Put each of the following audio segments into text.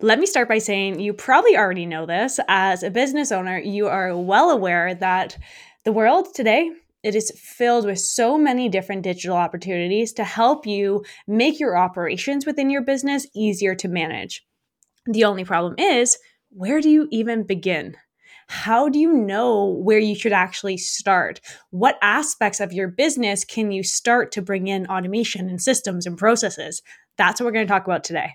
Let me start by saying you probably already know this. As a business owner, you are well aware that the world today it is filled with so many different digital opportunities to help you make your operations within your business easier to manage. The only problem is, where do you even begin? How do you know where you should actually start? What aspects of your business can you start to bring in automation and systems and processes? That's what we're going to talk about today.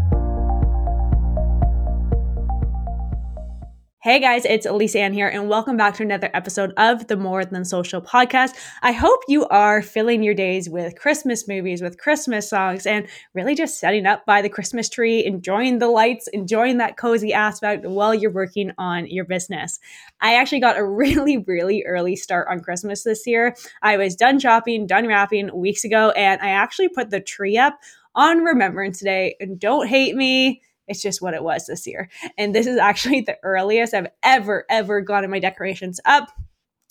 Hey guys, it's Lisa Ann here, and welcome back to another episode of the More Than Social podcast. I hope you are filling your days with Christmas movies, with Christmas songs, and really just setting up by the Christmas tree, enjoying the lights, enjoying that cozy aspect while you're working on your business. I actually got a really, really early start on Christmas this year. I was done shopping, done wrapping weeks ago, and I actually put the tree up on Remembrance Day. And don't hate me it's just what it was this year. And this is actually the earliest I've ever, ever gotten my decorations up.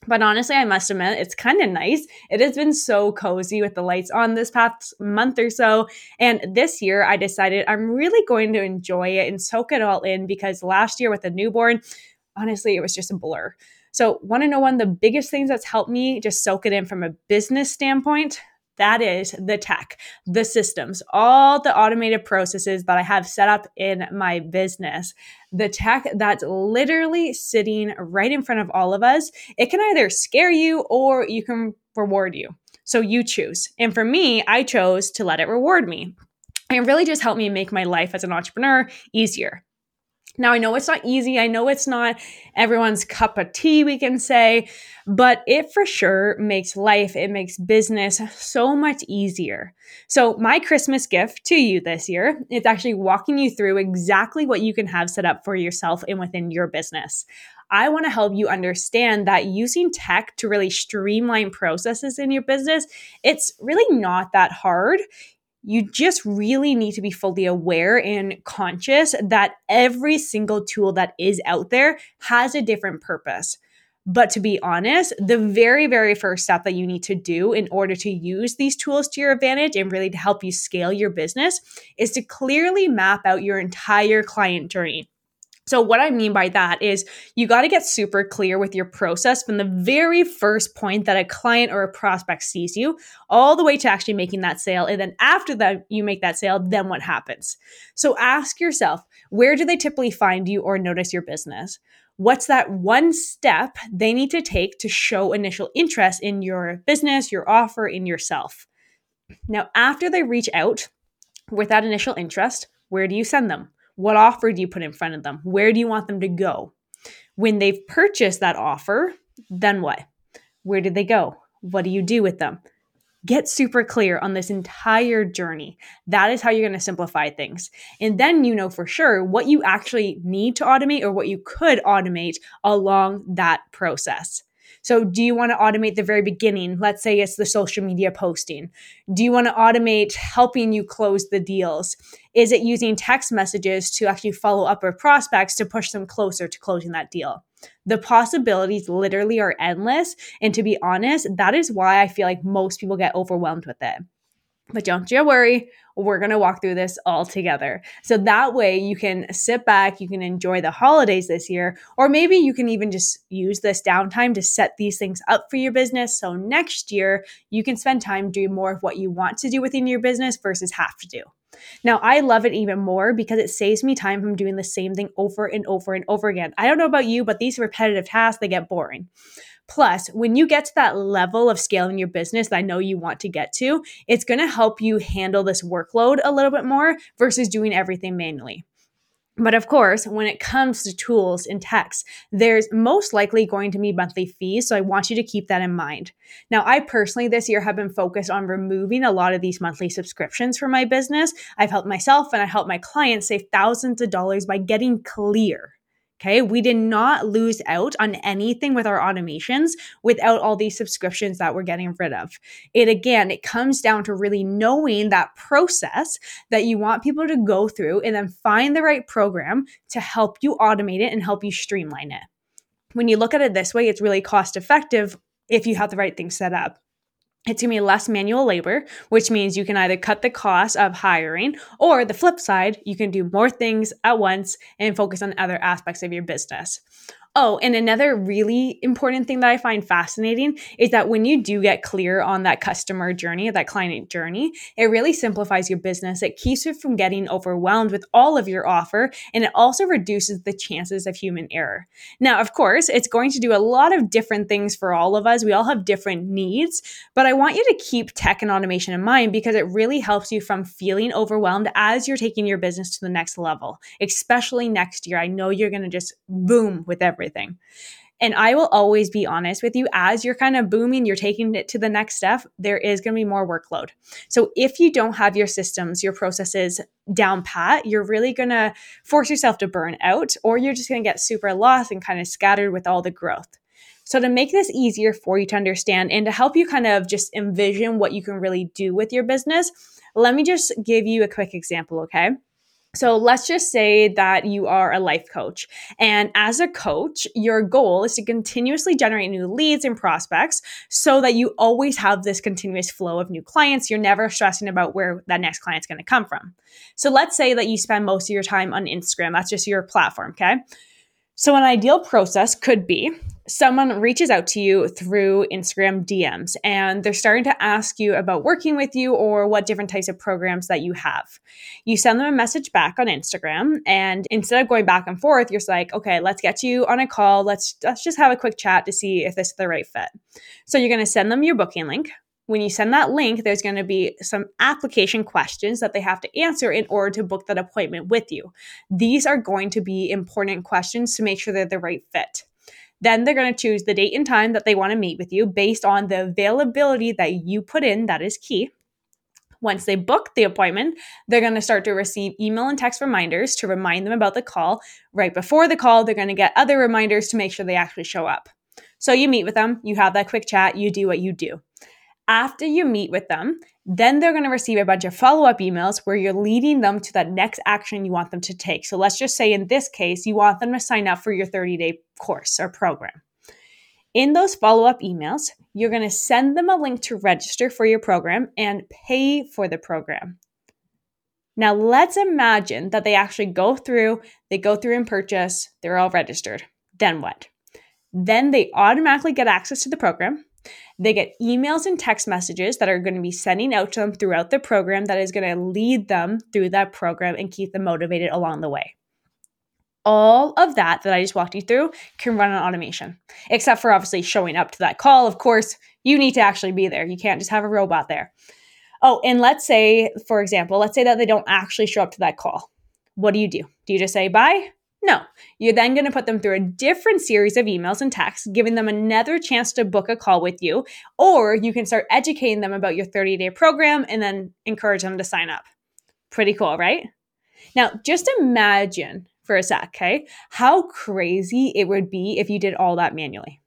But honestly, I must admit, it's kind of nice. It has been so cozy with the lights on this past month or so. And this year, I decided I'm really going to enjoy it and soak it all in because last year with a newborn, honestly, it was just a blur. So, want to know one of the biggest things that's helped me just soak it in from a business standpoint? That is the tech, the systems, all the automated processes that I have set up in my business. The tech that's literally sitting right in front of all of us. It can either scare you or you can reward you. So you choose. And for me, I chose to let it reward me. And really just help me make my life as an entrepreneur easier. Now, I know it's not easy. I know it's not everyone's cup of tea, we can say, but it for sure makes life, it makes business so much easier. So, my Christmas gift to you this year is actually walking you through exactly what you can have set up for yourself and within your business. I want to help you understand that using tech to really streamline processes in your business, it's really not that hard you just really need to be fully aware and conscious that every single tool that is out there has a different purpose. But to be honest, the very, very first step that you need to do in order to use these tools to your advantage and really to help you scale your business is to clearly map out your entire client journey. So, what I mean by that is you got to get super clear with your process from the very first point that a client or a prospect sees you, all the way to actually making that sale. And then after that, you make that sale, then what happens? So, ask yourself where do they typically find you or notice your business? What's that one step they need to take to show initial interest in your business, your offer, in yourself? Now, after they reach out with that initial interest, where do you send them? What offer do you put in front of them? Where do you want them to go? When they've purchased that offer, then what? Where did they go? What do you do with them? Get super clear on this entire journey. That is how you're going to simplify things. And then you know for sure what you actually need to automate or what you could automate along that process. So, do you want to automate the very beginning? Let's say it's the social media posting. Do you want to automate helping you close the deals? Is it using text messages to actually follow up with prospects to push them closer to closing that deal? The possibilities literally are endless. And to be honest, that is why I feel like most people get overwhelmed with it. But don't you worry, we're going to walk through this all together. So that way you can sit back, you can enjoy the holidays this year, or maybe you can even just use this downtime to set these things up for your business. So next year you can spend time doing more of what you want to do within your business versus have to do. Now, I love it even more because it saves me time from doing the same thing over and over and over again. I don't know about you, but these repetitive tasks, they get boring. Plus, when you get to that level of scaling your business that I know you want to get to, it's going to help you handle this workload a little bit more versus doing everything manually. But of course, when it comes to tools and techs, there's most likely going to be monthly fees. So I want you to keep that in mind. Now, I personally this year have been focused on removing a lot of these monthly subscriptions for my business. I've helped myself and I help my clients save thousands of dollars by getting clear Okay. We did not lose out on anything with our automations without all these subscriptions that we're getting rid of. It again, it comes down to really knowing that process that you want people to go through and then find the right program to help you automate it and help you streamline it. When you look at it this way, it's really cost effective if you have the right things set up it's going to be less manual labor, which means you can either cut the cost of hiring or the flip side, you can do more things at once and focus on other aspects of your business. Oh, and another really important thing that I find fascinating is that when you do get clear on that customer journey, that client journey, it really simplifies your business. It keeps you from getting overwhelmed with all of your offer, and it also reduces the chances of human error. Now, of course, it's going to do a lot of different things for all of us. We all have different needs, but I want you to keep tech and automation in mind because it really helps you from feeling overwhelmed as you're taking your business to the next level, especially next year. I know you're going to just boom with everything everything. And I will always be honest with you as you're kind of booming, you're taking it to the next step, there is going to be more workload. So if you don't have your systems, your processes down pat, you're really going to force yourself to burn out or you're just going to get super lost and kind of scattered with all the growth. So, to make this easier for you to understand and to help you kind of just envision what you can really do with your business, let me just give you a quick example, okay? So let's just say that you are a life coach. And as a coach, your goal is to continuously generate new leads and prospects so that you always have this continuous flow of new clients. You're never stressing about where that next client's going to come from. So let's say that you spend most of your time on Instagram. That's just your platform, okay? So, an ideal process could be someone reaches out to you through Instagram DMs and they're starting to ask you about working with you or what different types of programs that you have. You send them a message back on Instagram and instead of going back and forth, you're like, okay, let's get you on a call. Let's let's just have a quick chat to see if this is the right fit. So you're going to send them your booking link when you send that link, there's going to be some application questions that they have to answer in order to book that appointment with you. These are going to be important questions to make sure they're the right fit. Then they're going to choose the date and time that they want to meet with you based on the availability that you put in. That is key. Once they book the appointment, they're going to start to receive email and text reminders to remind them about the call. Right before the call, they're going to get other reminders to make sure they actually show up. So you meet with them, you have that quick chat, you do what you do after you meet with them, then they're going to receive a bunch of follow up emails where you're leading them to that next action you want them to take. So let's just say in this case, you want them to sign up for your 30 day course or program. In those follow up emails, you're going to send them a link to register for your program and pay for the program. Now, let's imagine that they actually go through, they go through and purchase, they're all registered. Then what? Then they automatically get access to the program. They get emails and text messages that are going to be sending out to them throughout the program that is going to lead them through that program and keep them motivated along the way. All of that that I just walked you through can run on automation, except for obviously showing up to that call. Of course, you need to actually be there. You can't just have a robot there. Oh, and let's say, for example, let's say that they don't actually show up to that call. What do you do? Do you just say bye? No, you're then going to put them through a different series of emails and texts, giving them another chance to book a call with you, or you can start educating them about your 30 day program and then encourage them to sign up. Pretty cool, right? Now, just imagine for a sec, okay, how crazy it would be if you did all that manually.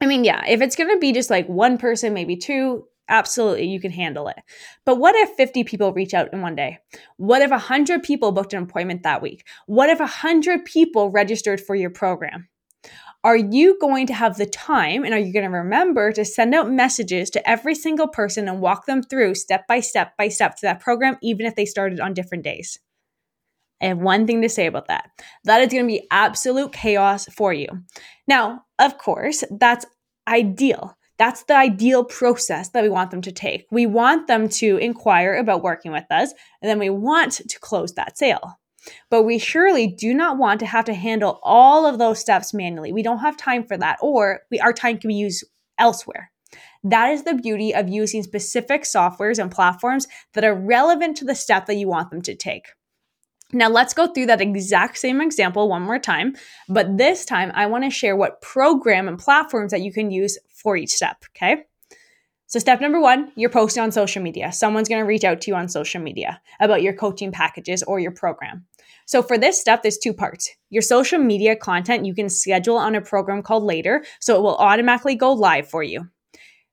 I mean, yeah, if it's going to be just like one person, maybe two, absolutely you can handle it. But what if 50 people reach out in one day? What if 100 people booked an appointment that week? What if 100 people registered for your program? Are you going to have the time and are you going to remember to send out messages to every single person and walk them through step by step by step to that program, even if they started on different days? I have one thing to say about that. That is going to be absolute chaos for you. Now, of course, that's ideal. That's the ideal process that we want them to take. We want them to inquire about working with us, and then we want to close that sale. But we surely do not want to have to handle all of those steps manually. We don't have time for that, or we, our time can be used elsewhere. That is the beauty of using specific softwares and platforms that are relevant to the step that you want them to take. Now, let's go through that exact same example one more time, but this time I want to share what program and platforms that you can use for each step, okay? So, step number one, you're posting on social media. Someone's going to reach out to you on social media about your coaching packages or your program. So, for this step, there's two parts. Your social media content you can schedule on a program called Later, so it will automatically go live for you.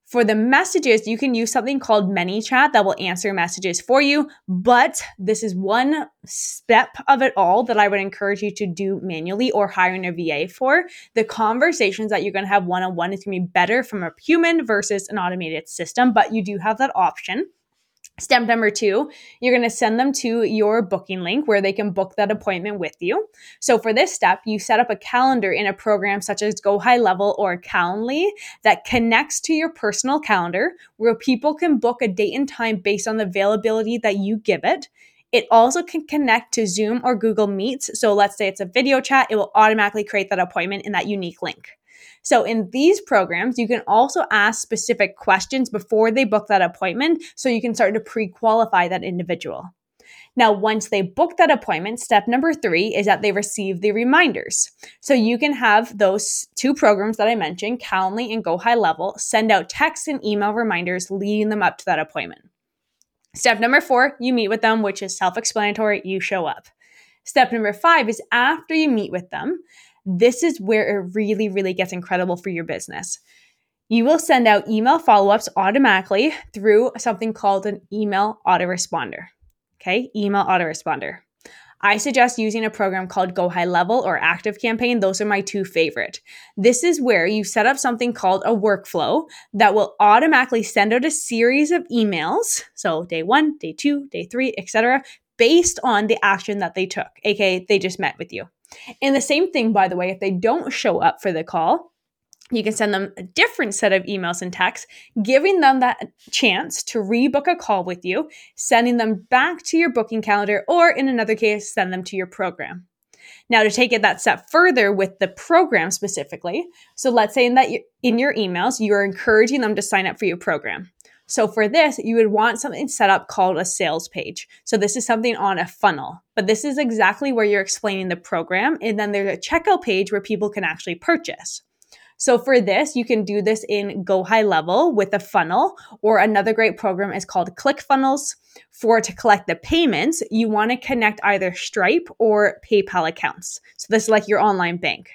For the messages, you can use something called ManyChat that will answer messages for you. But this is one step of it all that I would encourage you to do manually or hiring a VA for. The conversations that you're going to have one on one is going to be better from a human versus an automated system, but you do have that option. Step number two, you're going to send them to your booking link where they can book that appointment with you. So for this step, you set up a calendar in a program such as Go High Level or Calendly that connects to your personal calendar where people can book a date and time based on the availability that you give it. It also can connect to Zoom or Google Meets. So let's say it's a video chat, it will automatically create that appointment in that unique link. So in these programs, you can also ask specific questions before they book that appointment so you can start to pre qualify that individual. Now, once they book that appointment, step number three is that they receive the reminders. So you can have those two programs that I mentioned, Calendly and Go High Level, send out text and email reminders leading them up to that appointment. Step number four, you meet with them, which is self explanatory, you show up. Step number five is after you meet with them, this is where it really, really gets incredible for your business. You will send out email follow ups automatically through something called an email autoresponder. Okay, email autoresponder. I suggest using a program called Go High Level or Active Campaign. Those are my two favorite. This is where you set up something called a workflow that will automatically send out a series of emails. So day one, day two, day three, etc., based on the action that they took, aka they just met with you. And the same thing, by the way, if they don't show up for the call, you can send them a different set of emails and texts, giving them that chance to rebook a call with you, sending them back to your booking calendar, or in another case, send them to your program. Now, to take it that step further with the program specifically, so let's say in that in your emails, you are encouraging them to sign up for your program. So for this, you would want something set up called a sales page. So this is something on a funnel, but this is exactly where you're explaining the program. And then there's a checkout page where people can actually purchase. So for this, you can do this in Go High Level with a funnel, or another great program is called ClickFunnels. For to collect the payments, you want to connect either Stripe or PayPal accounts. So this is like your online bank.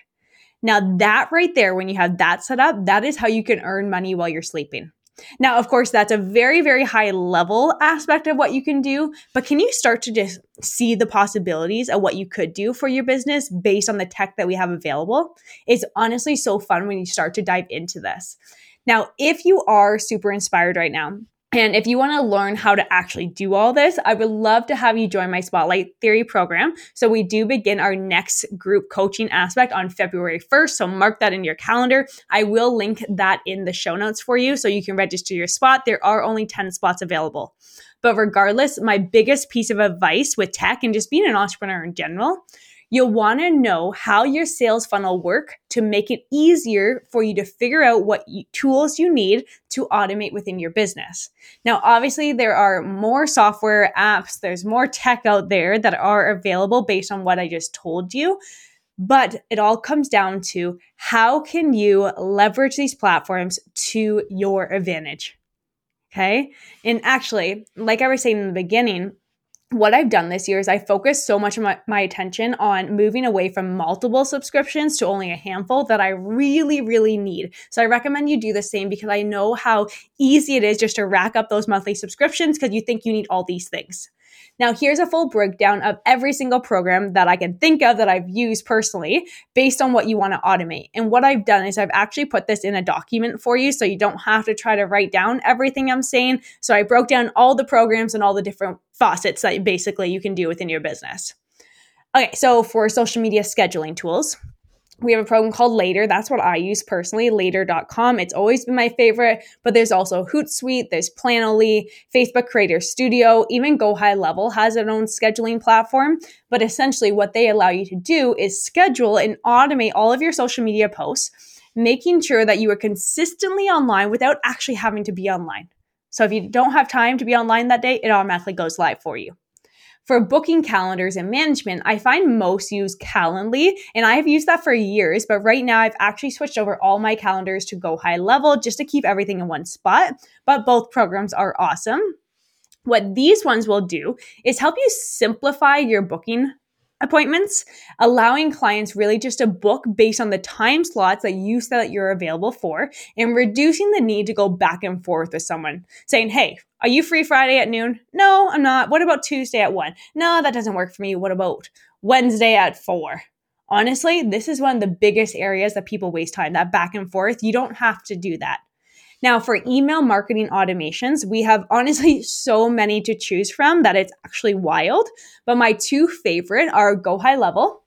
Now that right there, when you have that set up, that is how you can earn money while you're sleeping. Now, of course, that's a very, very high level aspect of what you can do, but can you start to just see the possibilities of what you could do for your business based on the tech that we have available? It's honestly so fun when you start to dive into this. Now, if you are super inspired right now, and if you want to learn how to actually do all this, I would love to have you join my Spotlight Theory program. So we do begin our next group coaching aspect on February 1st. So mark that in your calendar. I will link that in the show notes for you so you can register your spot. There are only 10 spots available. But regardless, my biggest piece of advice with tech and just being an entrepreneur in general You'll want to know how your sales funnel work to make it easier for you to figure out what tools you need to automate within your business. Now, obviously, there are more software apps, there's more tech out there that are available based on what I just told you. But it all comes down to how can you leverage these platforms to your advantage? Okay. And actually, like I was saying in the beginning, what I've done this year is I focused so much of my, my, attention on moving away from multiple subscriptions to only a handful that I really, really need. So I recommend you do the same because I know how easy it is just to rack up those monthly subscriptions because you think you need all these things. Now, here's a full breakdown of every single program that I can think of that I've used personally based on what you want to automate. And what I've done is I've actually put this in a document for you so you don't have to try to write down everything I'm saying. So I broke down all the programs and all the different faucets that basically you can do within your business. Okay, so for social media scheduling tools, we have a program called Later. That's what I use personally, later.com. It's always been my favorite, but there's also Hootsuite, there's Planoly, Facebook Creator Studio, even Go High Level has its own scheduling platform. But essentially, what they allow you to do is schedule and automate all of your social media posts, making sure that you are consistently online without actually having to be online. So if you don't have time to be online that day, it automatically goes live for you. For booking calendars and management, I find most use Calendly, and I have used that for years, but right now I've actually switched over all my calendars to go high level just to keep everything in one spot. But both programs are awesome. What these ones will do is help you simplify your booking appointments, allowing clients really just to book based on the time slots that you said that you're available for, and reducing the need to go back and forth with someone saying, Hey, are you free Friday at noon? No, I'm not. What about Tuesday at one? No, that doesn't work for me. What about Wednesday at four? Honestly, this is one of the biggest areas that people waste time, that back and forth. You don't have to do that. Now, for email marketing automations, we have honestly so many to choose from that it's actually wild. But my two favorite are Go High Level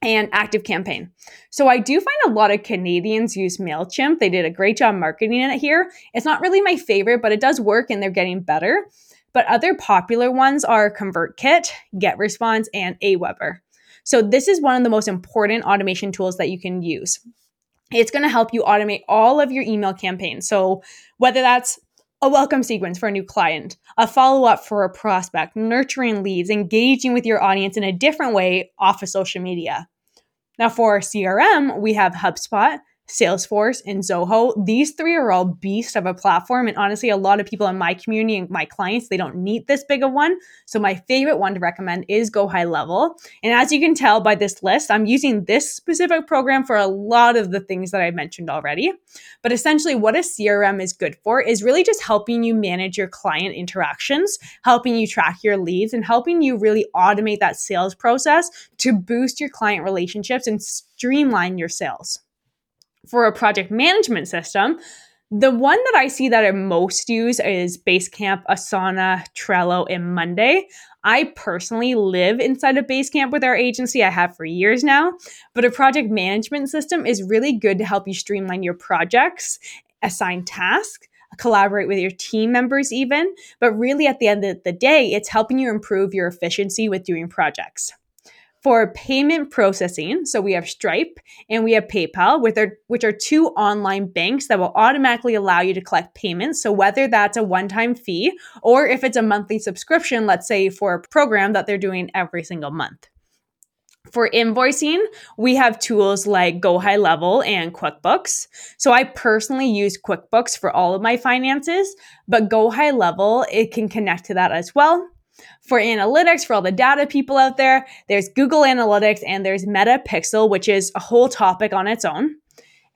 and Active Campaign. So I do find a lot of Canadians use MailChimp. They did a great job marketing it here. It's not really my favorite, but it does work and they're getting better. But other popular ones are ConvertKit, GetResponse, and Aweber. So this is one of the most important automation tools that you can use it's going to help you automate all of your email campaigns. So, whether that's a welcome sequence for a new client, a follow up for a prospect, nurturing leads, engaging with your audience in a different way off of social media. Now, for CRM, we have HubSpot, Salesforce, and Zoho. These three are all beasts of a platform. And honestly, a lot of people in my community and my clients, they don't need this big of one. So my favorite one to recommend is Go High Level. And as you can tell by this list, I'm using this specific program for a lot of the things that I mentioned already. But essentially, what a CRM is good for is really just helping you manage your client interactions, helping you track your leads, and helping you really automate that sales process to boost your client relationships and streamline your sales for a project management system, the one that I see that I most use is Basecamp, Asana, Trello, and Monday. I personally live inside of Basecamp with our agency. I have for years now. But a project management system is really good to help you streamline your projects, assign tasks, collaborate with your team members, even. But really, at the end of the day, it's helping you improve your efficiency with doing projects for payment processing. So we have Stripe and we have PayPal, which are, which are two online banks that will automatically allow you to collect payments. So whether that's a one time fee or if it's a monthly subscription, let's say for a program that they're doing every single month. For invoicing, we have tools like Go High Level and QuickBooks. So I personally use QuickBooks for all of my finances, but Go High Level, it can connect to that as well. For analytics, for all the data people out there, there's Google Analytics and there's Meta Pixel, which is a whole topic on its own.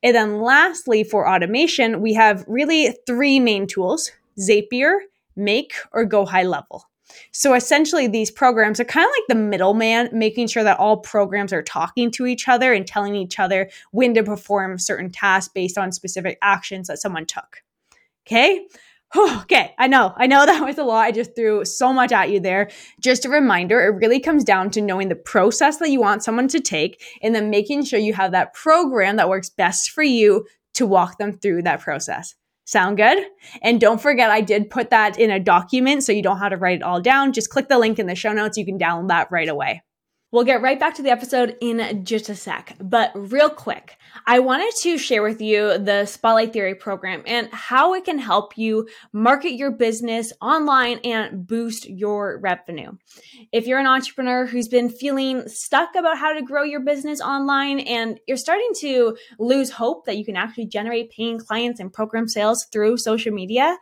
And then lastly, for automation, we have really three main tools Zapier, Make, or Go High Level. So essentially, these programs are kind of like the middleman, making sure that all programs are talking to each other and telling each other when to perform certain tasks based on specific actions that someone took. Okay. okay, I know, I know that was a lot. I just threw so much at you there. Just a reminder, it really comes down to knowing the process that you want someone to take and then making sure you have that program that works best for you to walk them through that process. Sound good? And don't forget, I did put that in a document so you don't have to write it all down. Just click the link in the show notes. You can download that right away. We'll get right back to the episode in just a sec. But real quick, I wanted to share with you the Spotlight Theory program and how it can help you market your business online and boost your revenue. If you're an entrepreneur who's been feeling stuck about how to grow your business online and you're starting to lose hope that you can actually generate paying clients and program sales through social media,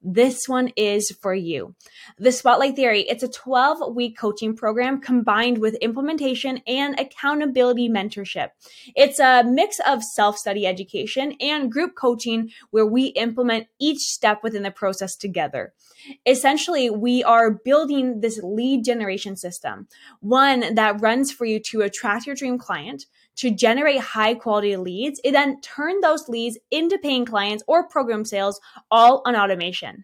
this one is for you. The Spotlight Theory, it's a 12 week coaching program combined with implementation and accountability mentorship. It's a mix of self study education and group coaching where we implement each step within the process together. Essentially, we are building this lead generation system, one that runs for you to attract your dream client to generate high quality leads, it then turn those leads into paying clients or program sales all on automation.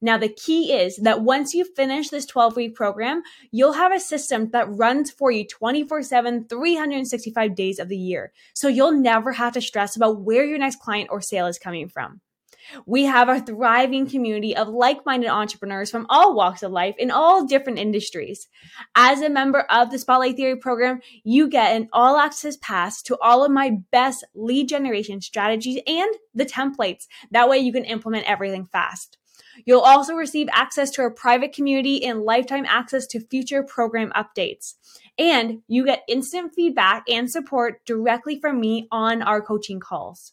Now, the key is that once you finish this 12 week program, you'll have a system that runs for you 24 7, 365 days of the year. So you'll never have to stress about where your next client or sale is coming from. We have a thriving community of like minded entrepreneurs from all walks of life in all different industries. As a member of the Spotlight Theory program, you get an all access pass to all of my best lead generation strategies and the templates. That way you can implement everything fast. You'll also receive access to our private community and lifetime access to future program updates. And you get instant feedback and support directly from me on our coaching calls.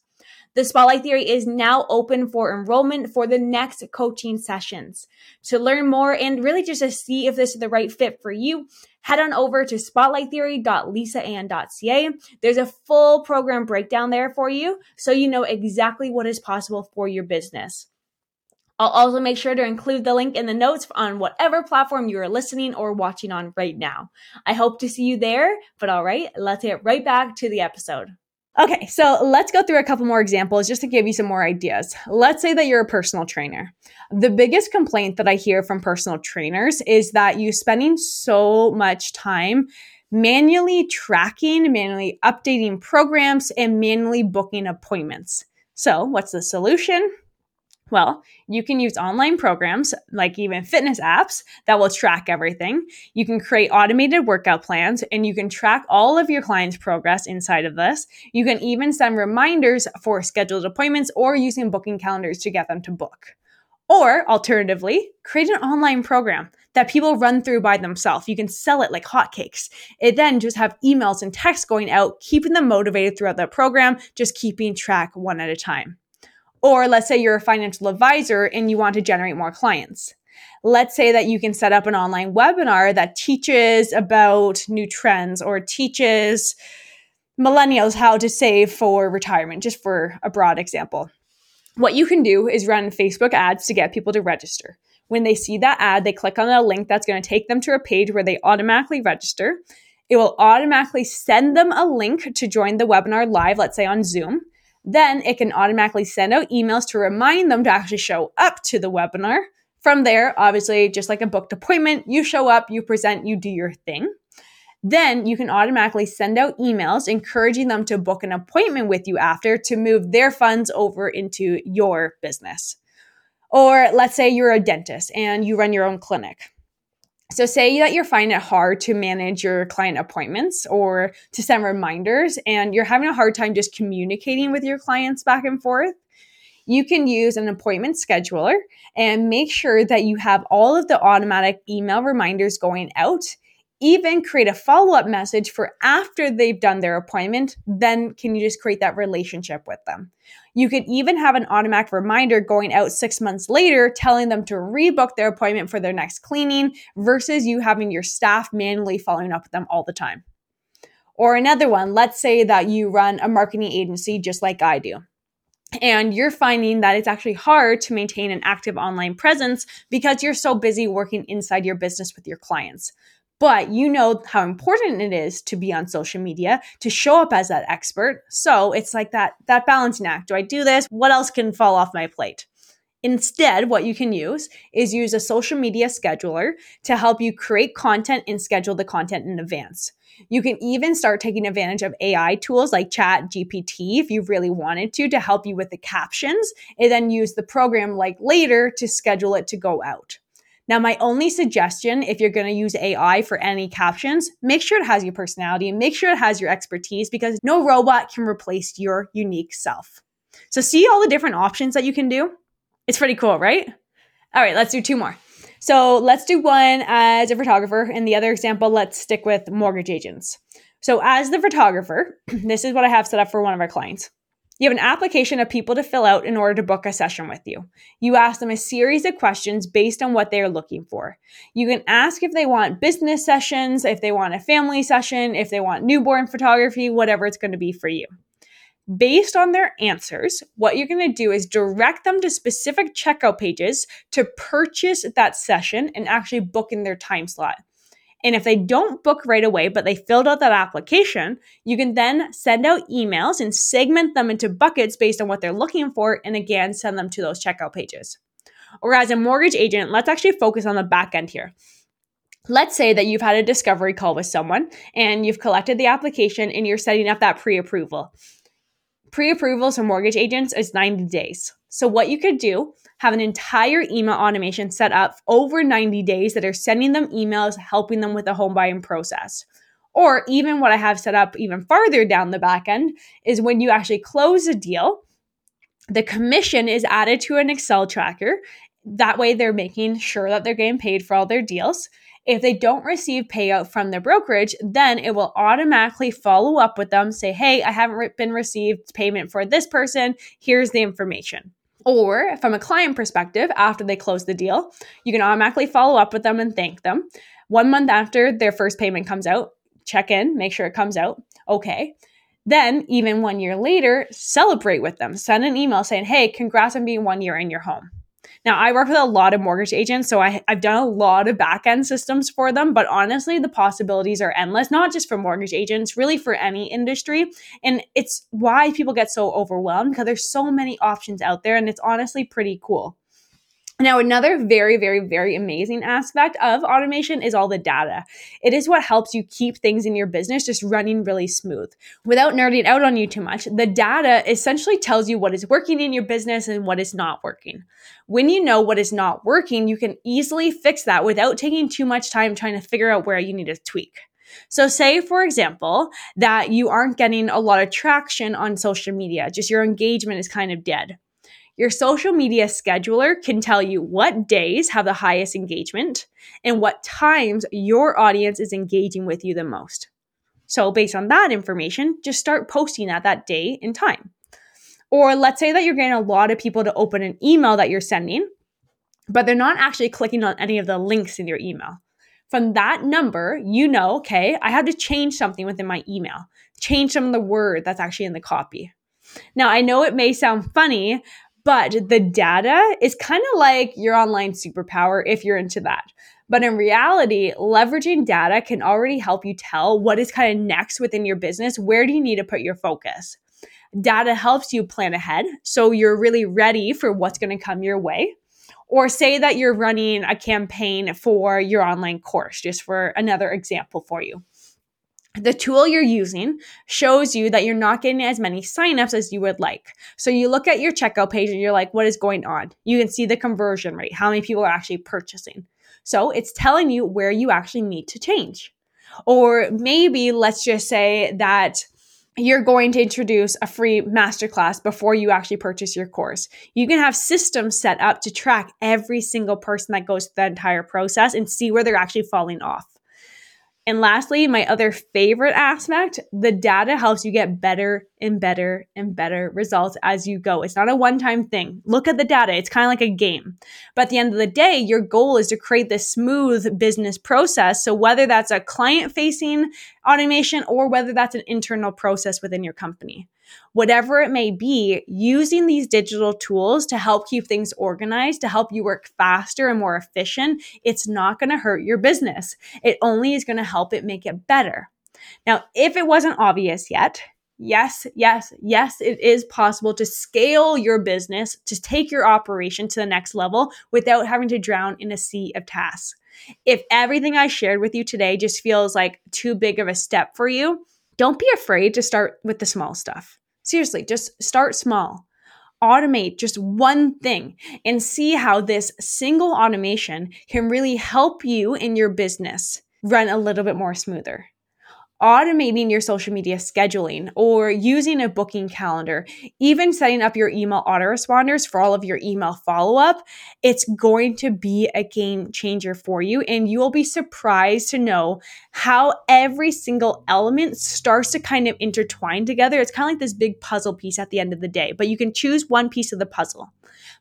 The Spotlight Theory is now open for enrollment for the next coaching sessions. To learn more and really just to see if this is the right fit for you, head on over to spotlighttheory.lisaann.ca. There's a full program breakdown there for you so you know exactly what is possible for your business. I'll also make sure to include the link in the notes on whatever platform you are listening or watching on right now. I hope to see you there, but all right, let's get right back to the episode. Okay, so let's go through a couple more examples just to give you some more ideas. Let's say that you're a personal trainer. The biggest complaint that I hear from personal trainers is that you're spending so much time manually tracking, manually updating programs, and manually booking appointments. So, what's the solution? Well, you can use online programs like even fitness apps that will track everything. You can create automated workout plans and you can track all of your clients' progress inside of this. You can even send reminders for scheduled appointments or using booking calendars to get them to book. Or alternatively, create an online program that people run through by themselves. You can sell it like hotcakes. It then just have emails and texts going out, keeping them motivated throughout the program, just keeping track one at a time. Or let's say you're a financial advisor and you want to generate more clients. Let's say that you can set up an online webinar that teaches about new trends or teaches millennials how to save for retirement, just for a broad example. What you can do is run Facebook ads to get people to register. When they see that ad, they click on a link that's going to take them to a page where they automatically register. It will automatically send them a link to join the webinar live, let's say on Zoom. Then it can automatically send out emails to remind them to actually show up to the webinar. From there, obviously, just like a booked appointment, you show up, you present, you do your thing. Then you can automatically send out emails encouraging them to book an appointment with you after to move their funds over into your business. Or let's say you're a dentist and you run your own clinic. So, say that you're finding it hard to manage your client appointments or to send reminders, and you're having a hard time just communicating with your clients back and forth. You can use an appointment scheduler and make sure that you have all of the automatic email reminders going out even create a follow up message for after they've done their appointment. Then can you just create that relationship with them? You could even have an automatic reminder going out six months later telling them to rebook their appointment for their next cleaning versus you having your staff manually following up with them all the time. Or another one, let's say that you run a marketing agency just like I do and you're finding that it's actually hard to maintain an active online presence because you're so busy working inside your business with your clients but you know how important it is to be on social media to show up as that expert. So it's like that that balancing act. Do i do this? What else can fall off my plate? Instead what you can use is use a social media scheduler to help you create content and schedule the content in advance. You can even start taking advantage of AI tools like Chat GPT if you really wanted to to help you with the captions, and then use the program like later to schedule it to go out. Now, my only suggestion if you're going to use AI for any captions, make sure it has your personality and make sure it has your expertise because no robot can replace your unique self. So, see all the different options that you can do? It's pretty cool, right? All right, let's do two more. So, let's do one as a photographer, and the other example, let's stick with mortgage agents. So, as the photographer, this is what I have set up for one of our clients. You have an application of people to fill out in order to book a session with you. You ask them a series of questions based on what they are looking for. You can ask if they want business sessions, if they want a family session, if they want newborn photography, whatever it's going to be for you. Based on their answers, what you're going to do is direct them to specific checkout pages to purchase that session and actually book in their time slot. And if they don't book right away, but they filled out that application, you can then send out emails and segment them into buckets based on what they're looking for. And again, send them to those checkout pages. Or as a mortgage agent, let's actually focus on the back end here. Let's say that you've had a discovery call with someone and you've collected the application and you're setting up that pre approval. Pre approvals for mortgage agents is 90 days. So, what you could do have an entire email automation set up over 90 days that are sending them emails, helping them with the home buying process. Or even what I have set up even farther down the back end is when you actually close a deal, the commission is added to an Excel tracker That way, they're making sure that they're getting paid for all their deals. If they don't receive payout from their brokerage, then it will automatically follow up with them, say, Hey, I haven't been received payment for this person. Here's the information. Or from a client perspective, after they close the deal, you can automatically follow up with them and thank them. One month after their first payment comes out, check in, make sure it comes out. Okay. Then, even one year later, celebrate with them. Send an email saying, Hey, congrats on being one year in your home. Now, I work with a lot of mortgage agents, so I, have done a lot of back end systems for them, but honestly, the possibilities are endless, not just for mortgage agents, really for any industry. And it's why people get so overwhelmed because there's so many options out there, and it's honestly pretty cool. Now, another very, very, very amazing aspect of automation is all the data. It is what helps you keep things in your business just running really smooth. Without nerding out on you too much, the data essentially tells you what is working in your business and what is not working. When you know what is not working, you can easily fix that without taking too much time trying to figure out where you need to tweak. So, say for example, that you aren't getting a lot of traction on social media, just your engagement is kind of dead. Your social media scheduler can tell you what days have the highest engagement and what times your audience is engaging with you the most. So, based on that information, just start posting at that day and time. Or let's say that you're getting a lot of people to open an email that you're sending, but they're not actually clicking on any of the links in your email. From that number, you know, okay, I have to change something within my email, change some of the word that's actually in the copy. Now, I know it may sound funny, but the data is kind of like your online superpower if you're into that. But in reality, leveraging data can already help you tell what is kind of next within your business. Where do you need to put your focus? Data helps you plan ahead. So you're really ready for what's going to come your way. Or say that you're running a campaign for your online course, just for another example for you the tool you're using shows you that you're not getting as many signups as you would like. So you look at your checkout page and you're like, what is going on? You can see the conversion rate, how many people are actually purchasing. So it's telling you where you actually need to change. Or maybe let's just say that you're going to introduce a free masterclass before you actually purchase your course. You can have systems set up to track every single person that goes through the entire process and see where they're actually falling off. And lastly, my other favorite aspect the data helps you get better and better and better results as you go. It's not a one time thing. Look at the data, it's kind of like a game. But at the end of the day, your goal is to create this smooth business process. So whether that's a client facing automation or whether that's an internal process within your company whatever it may be, using these digital tools to help keep things organized, to help you work faster and more efficient, it's not going to hurt your business. It only is going to help it make it better. Now, if it wasn't obvious yet, yes, yes, yes, it is possible to scale your business, to take your operation to the next level without having to drown in a sea of tasks. If everything I shared with you today just feels like too big of a step for you, don't be afraid to start with the small stuff. Seriously, just start small. Automate just one thing and see how this single automation can really help you in your business run a little bit more smoother automating your social media scheduling or using a booking calendar, even setting up your email autoresponders for all of your email follow up, it's going to be a game changer for you. And you will be surprised to know how every single element starts to kind of intertwine together. It's kind of like this big puzzle piece at the end of the day, but you can choose one piece of the puzzle.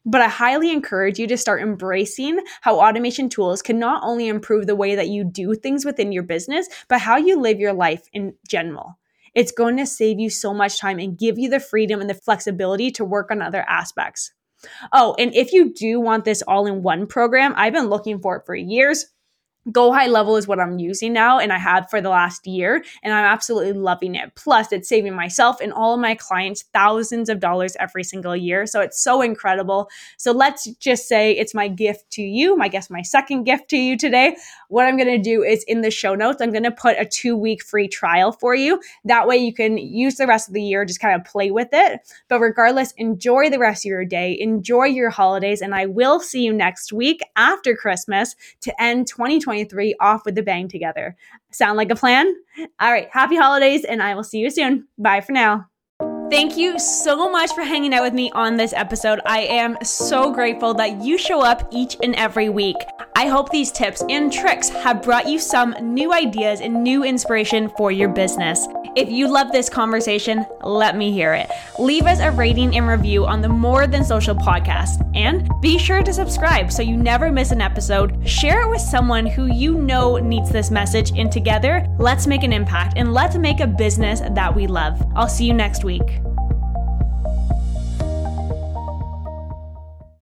But I highly encourage you to start embracing how automation tools can not only improve the way that you do things within your business, but how you live your life in general. It's going to save you so much time and give you the freedom and the flexibility to work on other aspects. Oh, and if you do want this all in one program, I've been looking for it for years. Go High Level is what I'm using now, and I have for the last year, and I'm absolutely loving it. Plus, it's saving myself and all of my clients thousands of dollars every single year. So it's so incredible. So let's just say it's my gift to you, I guess my second gift to you today. What I'm gonna do is in the show notes, I'm gonna put a two week free trial for you. That way you can use the rest of the year, just kind of play with it. But regardless, enjoy the rest of your day, enjoy your holidays, and I will see you next week after Christmas to end 2020. 2023 off with the bang together. Sound like a plan? All right, happy holidays, and I will see you soon. Bye for now. Thank you so much for hanging out with me on this episode. I am so grateful that you show up each and every week. I hope these tips and tricks have brought you some new ideas and new inspiration for your business. If you love this conversation, let me hear it. Leave us a rating and review on the More Than Social podcast. And be sure to subscribe so you never miss an episode. Share it with someone who you know needs this message. And together, let's make an impact and let's make a business that we love. I'll see you next week.